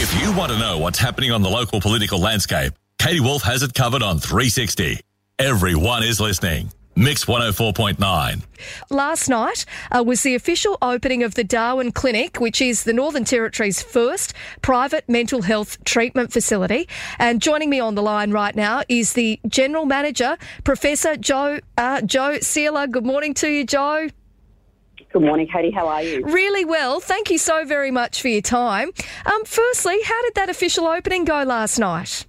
If you want to know what's happening on the local political landscape, Katie Woolf has it covered on 360. Everyone is listening. Mix 104.9. Last night uh, was the official opening of the Darwin Clinic, which is the Northern Territory's first private mental health treatment facility. And joining me on the line right now is the General Manager, Professor Joe uh, Joe Sealer. Good morning to you, Joe. Good morning, Katie. How are you? Really well. Thank you so very much for your time. Um, firstly, how did that official opening go last night?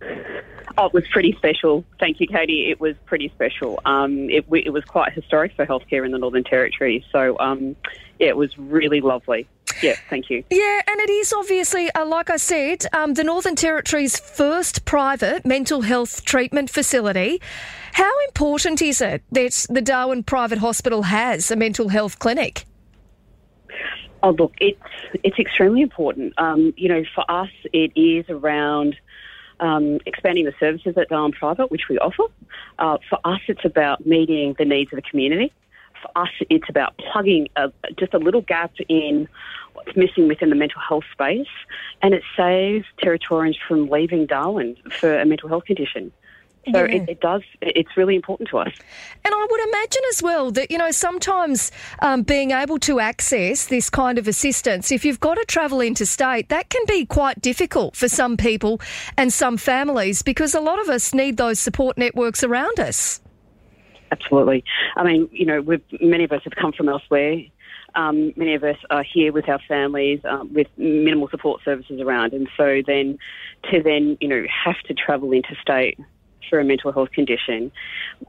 Oh, it was pretty special. Thank you, Katie. It was pretty special. Um, it, it, was quite historic for healthcare in the Northern Territory. So, um, yeah, it was really lovely. Yeah, thank you. Yeah, and it is obviously, uh, like I said, um, the Northern Territory's first private mental health treatment facility. How important is it that the Darwin Private Hospital has a mental health clinic? Oh, look, it's it's extremely important. Um, you know, for us, it is around um, expanding the services at Darwin Private, which we offer. Uh, for us, it's about meeting the needs of the community. For us, it's about plugging a, just a little gap in what's missing within the mental health space, and it saves Territorians from leaving Darwin for a mental health condition. So yeah. it, it, does, it's really important to us. And I would imagine as well that, you know, sometimes um, being able to access this kind of assistance, if you've got to travel interstate, that can be quite difficult for some people and some families because a lot of us need those support networks around us. Absolutely. I mean, you know, many of us have come from elsewhere. Um, many of us are here with our families um, with minimal support services around, and so then to then you know have to travel interstate for a mental health condition,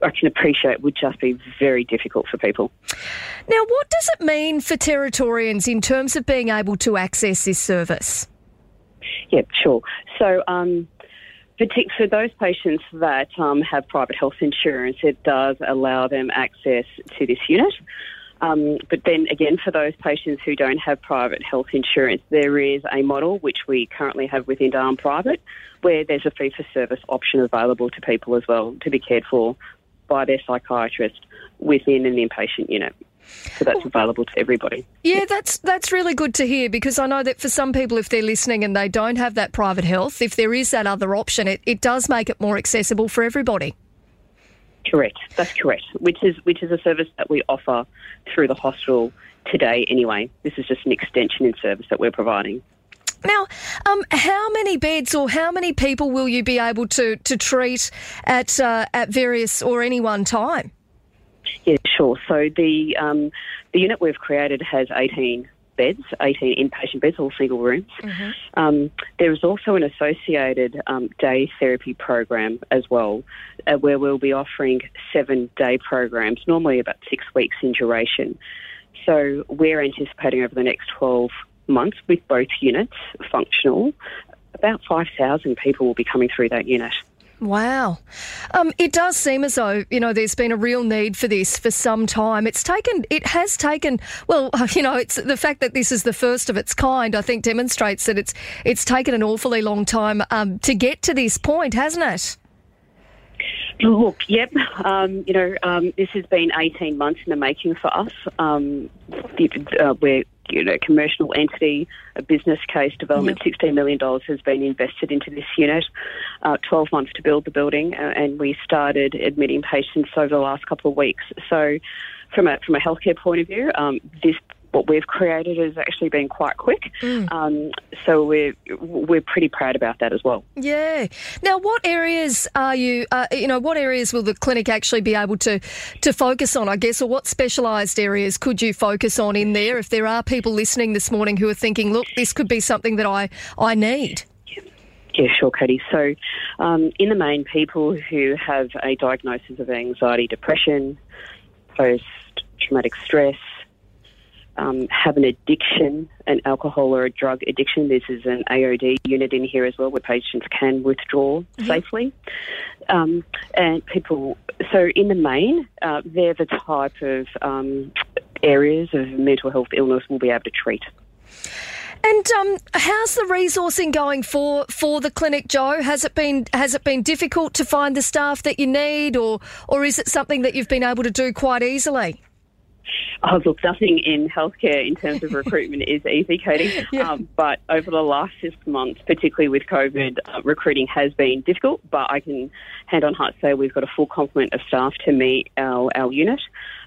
I can appreciate would just be very difficult for people. Now, what does it mean for Territorians in terms of being able to access this service? Yeah, sure. So, um, for those patients that um, have private health insurance, it does allow them access to this unit. Um, but then again, for those patients who don't have private health insurance, there is a model which we currently have within Darwin Private where there's a fee for service option available to people as well to be cared for by their psychiatrist within an inpatient unit. So that's available to everybody. Yeah, that's that's really good to hear because I know that for some people, if they're listening and they don't have that private health, if there is that other option, it, it does make it more accessible for everybody. Correct. That's correct. Which is which is a service that we offer through the hospital today. Anyway, this is just an extension in service that we're providing. Now, um, how many beds or how many people will you be able to, to treat at uh, at various or any one time? Yeah, sure. So the um, the unit we've created has 18 beds, 18 inpatient beds, all single rooms. Mm-hmm. Um, there is also an associated um, day therapy program as well, uh, where we'll be offering seven day programs, normally about six weeks in duration. So we're anticipating over the next 12 months with both units functional, about 5,000 people will be coming through that unit. Wow. Um, it does seem as though, you know, there's been a real need for this for some time. It's taken, it has taken, well, you know, it's the fact that this is the first of its kind, I think demonstrates that it's, it's taken an awfully long time um, to get to this point, hasn't it? Look, yep. Um, you know, um, this has been 18 months in the making for us. Um, uh, we're you know, commercial entity, a business case development. Yep. $16 million has been invested into this unit, uh, 12 months to build the building, uh, and we started admitting patients over the last couple of weeks. So, from a, from a healthcare point of view, um, this what we've created has actually been quite quick. Mm. Um, so we're we're pretty proud about that as well. Yeah. Now, what areas are you? Uh, you know, what areas will the clinic actually be able to to focus on? I guess, or what specialised areas could you focus on in there? If there are people listening this morning who are thinking, look, this could be something that I I need. Yeah, sure, Katie. So, um, in the main, people who have a diagnosis of anxiety, depression, post traumatic stress, um, have an addiction, an alcohol or a drug addiction, this is an AOD unit in here as well where patients can withdraw safely. Um, and people, so in the main, uh, they're the type of um, areas of mental health illness we'll be able to treat. And um, how's the resourcing going for, for the clinic, Joe? Has it been has it been difficult to find the staff that you need, or or is it something that you've been able to do quite easily? Oh, look, nothing in healthcare in terms of recruitment is easy, Katie. Yeah. Um, but over the last six months, particularly with COVID, uh, recruiting has been difficult. But I can hand on heart say we've got a full complement of staff to meet our, our unit.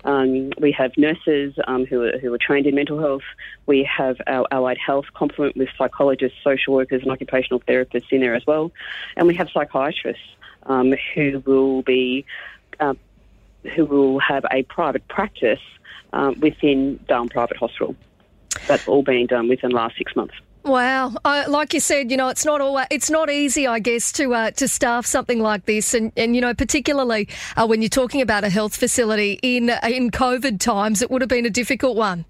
Um, we have nurses um, who, are, who are trained in mental health. We have our allied health complement with psychologists, social workers, and occupational therapists in there as well. And we have psychiatrists um, who will be uh, who will have a private practice um, within Darwin Private Hospital. That's all being done within the last six months. Wow, like you said, you know, it's not always, it's not easy, I guess, to uh, to staff something like this, and and you know, particularly uh, when you're talking about a health facility in in COVID times, it would have been a difficult one.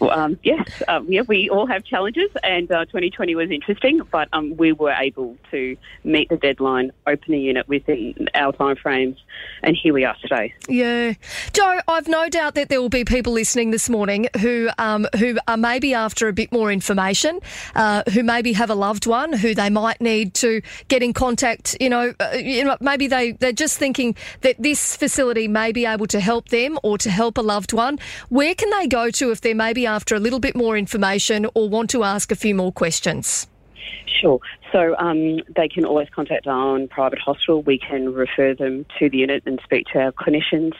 Um, yes, um, yeah, we all have challenges, and uh, 2020 was interesting, but um, we were able to meet the deadline, open the unit within our timeframes, and here we are today. Yeah, Joe, I've no doubt that there will be people listening this morning who um, who are maybe after a bit more information, uh, who maybe have a loved one who they might need to get in contact. You know, uh, you know, maybe they they're just thinking that this facility may be able to help them or to help a loved one. Where can they go to if they're maybe after a little bit more information or want to ask a few more questions? Sure. So um, they can always contact our own private hospital. We can refer them to the unit and speak to our clinicians.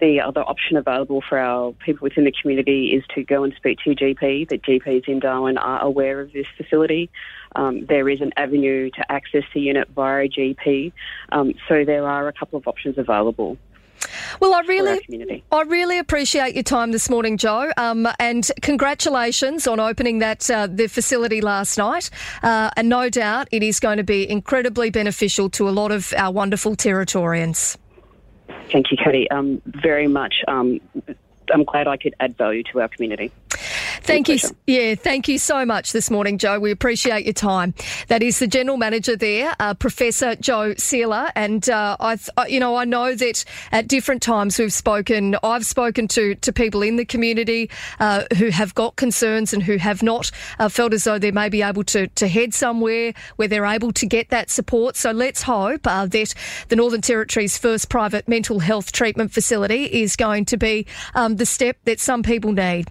The other option available for our people within the community is to go and speak to your GP. The GPs in Darwin are aware of this facility. Um, there is an avenue to access the unit via a GP. Um, so there are a couple of options available Well, I really. I really appreciate your time this morning, Joe. Um, and congratulations on opening that uh, the facility last night. Uh, and no doubt it is going to be incredibly beneficial to a lot of our wonderful Territorians. Thank you, Katie. Um, very much. Um, I'm glad I could add value to our community. Thank you. Yeah, thank you so much this morning, Joe. We appreciate your time. That is the general manager there, uh, Professor Joe Sealer, and uh, I, th- you know, I know that at different times we've spoken. I've spoken to to people in the community uh, who have got concerns and who have not uh, felt as though they may be able to to head somewhere where they're able to get that support. So let's hope uh, that the Northern Territory's first private mental health treatment facility is going to be um, the step that some people need.